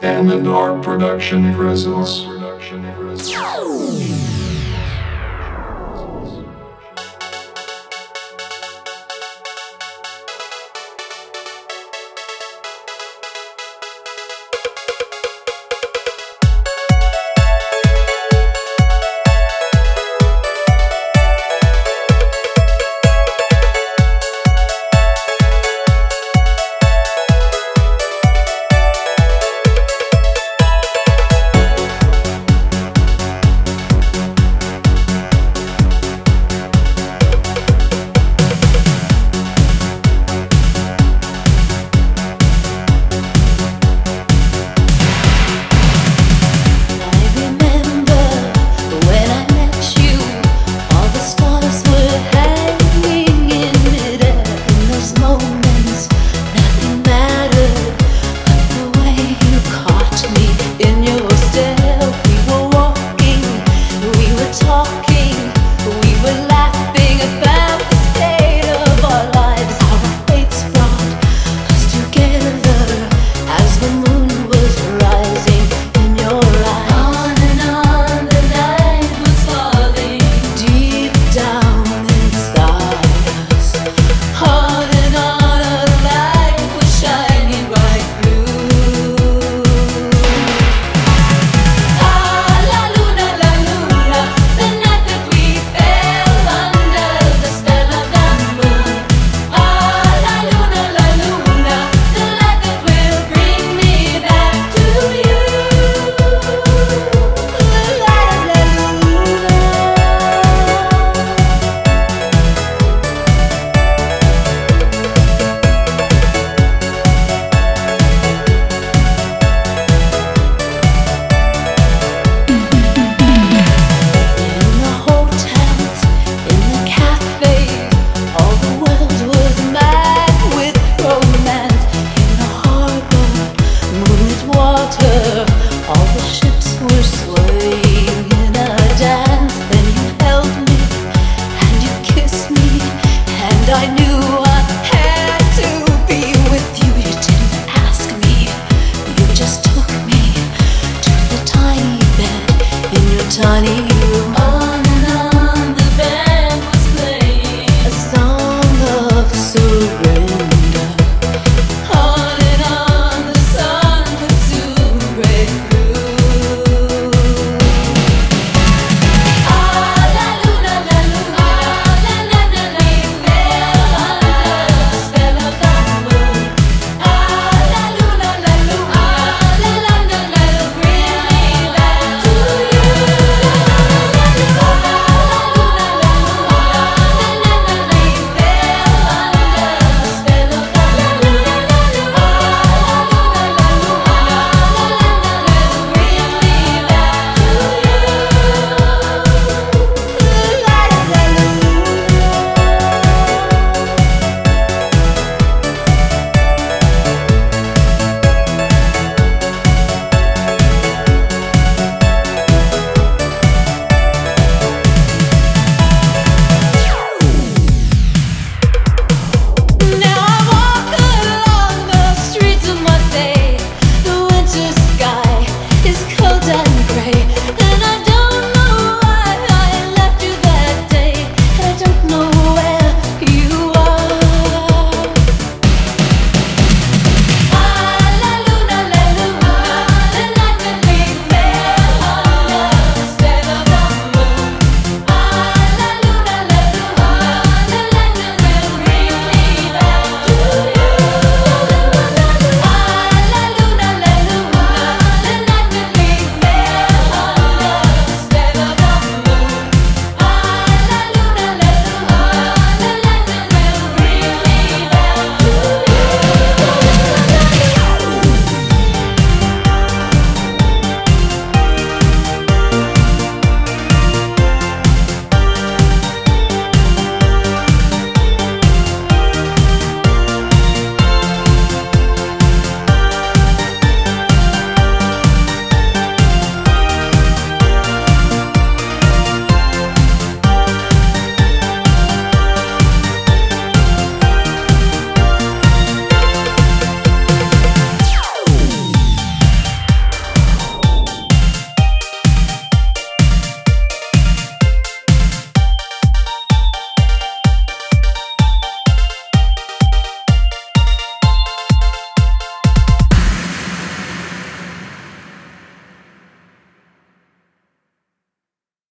And the Dark Production presents. Production presents.